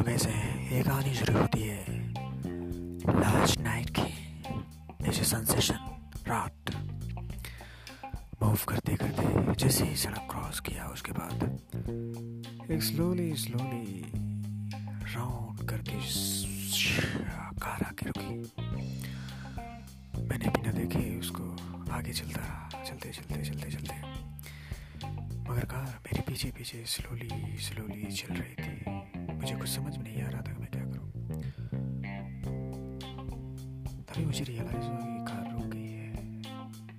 सुबह से एक कहानी शुरू होती है। लास्ट नाइट की ऐसे सेंसेशन रात। मूव करते करते जैसे ही सड़क क्रॉस किया, उसके बाद एक स्लोली स्लोली राउंड करके कार आके रुकी। मैंने बिना देखे उसको आगे चलता रहा, चलते चलते चलते चलते। मगर कार मेरे पीछे पीछे स्लोली स्लोली चल रही थी। मुझे कुछ समझ में नहीं आ रहा था कि मैं क्या करूँ। तभी मुझे रियलाइज़ हुआ कि कार रुक गई है।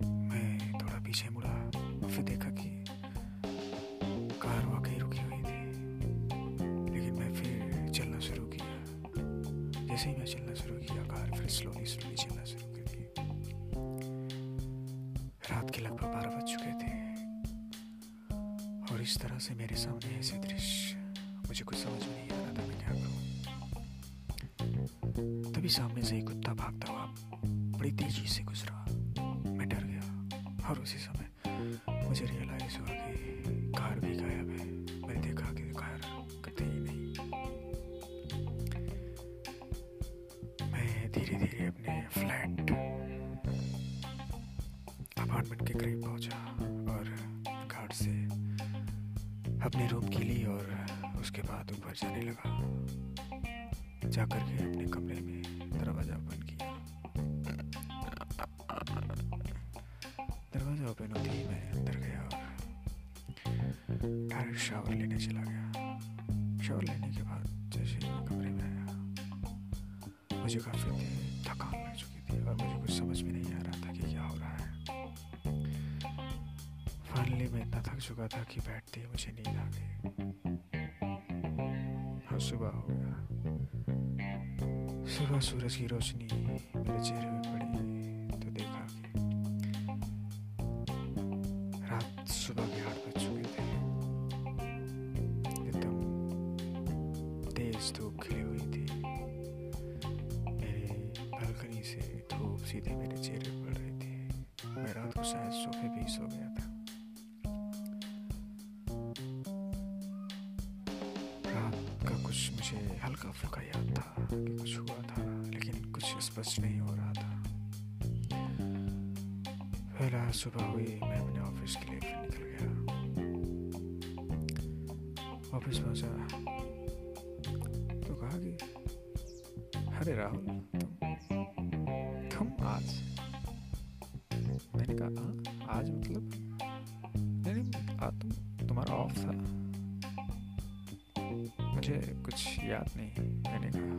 मैं थोड़ा पीछे मुड़ा फिर देखा कि कार वाकई रुकी हुई थी। लेकिन मैं फिर चलना शुरू किया। जैसे ही मैं चलना शुरू किया, कार फिर स्लोली स्लोली चलना शुरू कर दी। रात के लगभग बारह बज चुके थे। और इस तरह से मेरे सामने ऐसे दृश्य मुझे कुछ समझ में नहीं आ रहा था मैं क्या करूँ तभी सामने से एक कुत्ता भागता हुआ बड़ी तेज़ी से गुजरा। मैं डर गया और उसी समय मुझे रियलाइज़ हुआ कि कार भी गायब है। मैंने देखा कि कार कतई ही नहीं। मैं धीरे धीरे अपने फ्लैट अपार्टमेंट के करीब पहुँचा और घाट से अपने रूम की ली और उसके बाद ऊपर जाने लगा। जाकर के अपने कमरे में दरवाज़ा ओपन किया। दरवाज़ा ओपन होते ही मैं अंदर गया और डायरेक्ट शावर लेने चला गया। शावर लेने के बाद जैसे मैं कमरे में आया, मुझे काफ़ी थकान लग चुकी थी और मुझे कुछ समझ में नहीं आ रहा था कि क्या हो रहा है। फाइनली मैं इतना थक चुका था कि बैठते ही मुझे नींद आ गई। सुबह हो गया। सुबह सूरज की रोशनी मेरे चेहरे पे पड़ी तो देखा कि रात सुबह के आठ बज चुके थे। एकदम तेज धूप खिली हुई थी। मेरे बालकनी से धूप सीधे मेरे चेहरे पर पड़ रही थी। मैं रात को शायद सोफे पे ही सो गया। कुछ मुझे हल्का फुल्का याद था कि कुछ हुआ था लेकिन कुछ स्पष्ट नहीं हो रहा था। फिर आज सुबह हुई मैं अपने ऑफ़िस के लिए फिर निकल गया। ऑफ़िस पहुँचा। तो कहा कि अरे राहुल तुम तुम आज? मैंने कहा "हाँ, आज मतलब मुझे कुछ याद नहीं मैंने कहा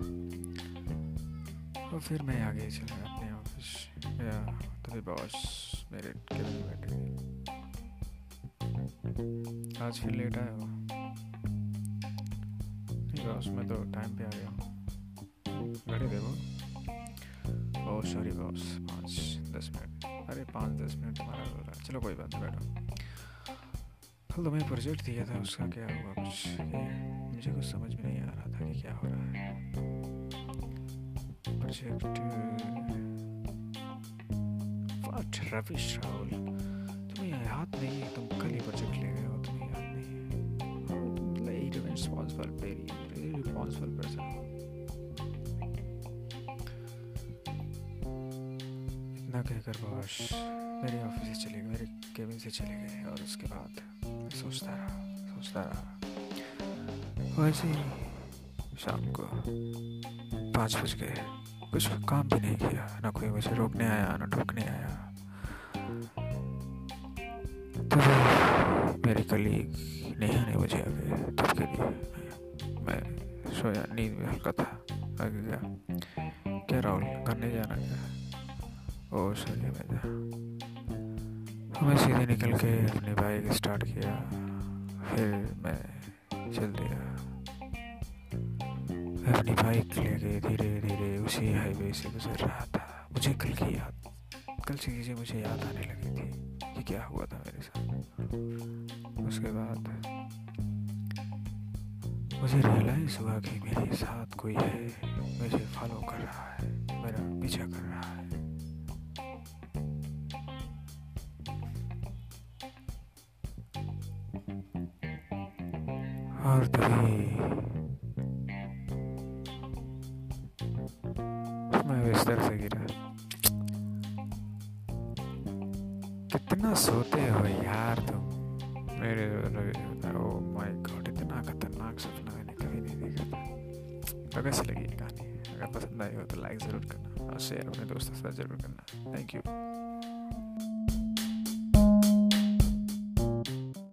और फिर मैं आगे चला अपने ऑफ़िस या तभी बॉस मेरे केबिन में बैठे थे आज फिर लेट आया हो नहीं बॉस मैं तो टाइम पे आ गया हूँ। घड़ी देखो ओह सॉरी बॉस पाँच, दस मिनट। अरे, पाँच, दस मिनट तुम्हारा रहा चलो, कोई बात नहीं, बैठो। कल तुम्हें प्रोजेक्ट दिया था, उसका क्या हुआ? कुछ मुझे कुछ समझ में नहीं आ रहा था कि क्या हो रहा है। प्रोजेक्ट व्हाट रविश राहुल तुम्हें याद नहीं है? तुम कल ही प्रोजेक्ट ले गए हो, तुम्हें याद नहीं है। रिस्पॉन्सिबल वेरी रिस्पॉन्सिबल इतना कहकर बॉस मेरे ऑफ़िस से चले गए, मेरे केबिन से चले गए और उसके बाद सोचता रहा सोचता रहा। वैसे ही शाम को पाँच बज गए। कुछ काम भी नहीं किया, ना कोई मुझे रोकने आया, ना ठोकने आया। तभी मेरी कलीग नेहा ने मुझे आगे तब के लिए मैं सोया, नींद में हल्का था, आगे गया। क्या राहुल, घर नहीं जाना क्या? ओ सही मैं जा मैं सीधे निकल के अपनी बाइक स्टार्ट किया। फिर मैं चल दिया। मैं अपनी बाइक लेके धीरे धीरे उसी हाईवे से गुजर रहा था। मुझे कल की याद, कल से चीज़ें मुझे याद आने लगी थी कि क्या हुआ था मेरे साथ। उसके बाद मुझे रियलाइज़ हुआ कि मेरे साथ कोई है मुझे फॉलो कर रहा है, मेरा पीछा कर रहा है। और तभी मैं बिस्तर से गिरा। कितना सोते हो यार तुम? मेरे ओ माय गॉड इतना खतरनाक सपना मैंने कभी नहीं देखा था। तो कैसी लगी ये कहानी। अगर पसंद आई हो तो लाइक ज़रूर करना और शेयर अपने दोस्तों के साथ ज़रूर करना। Thank you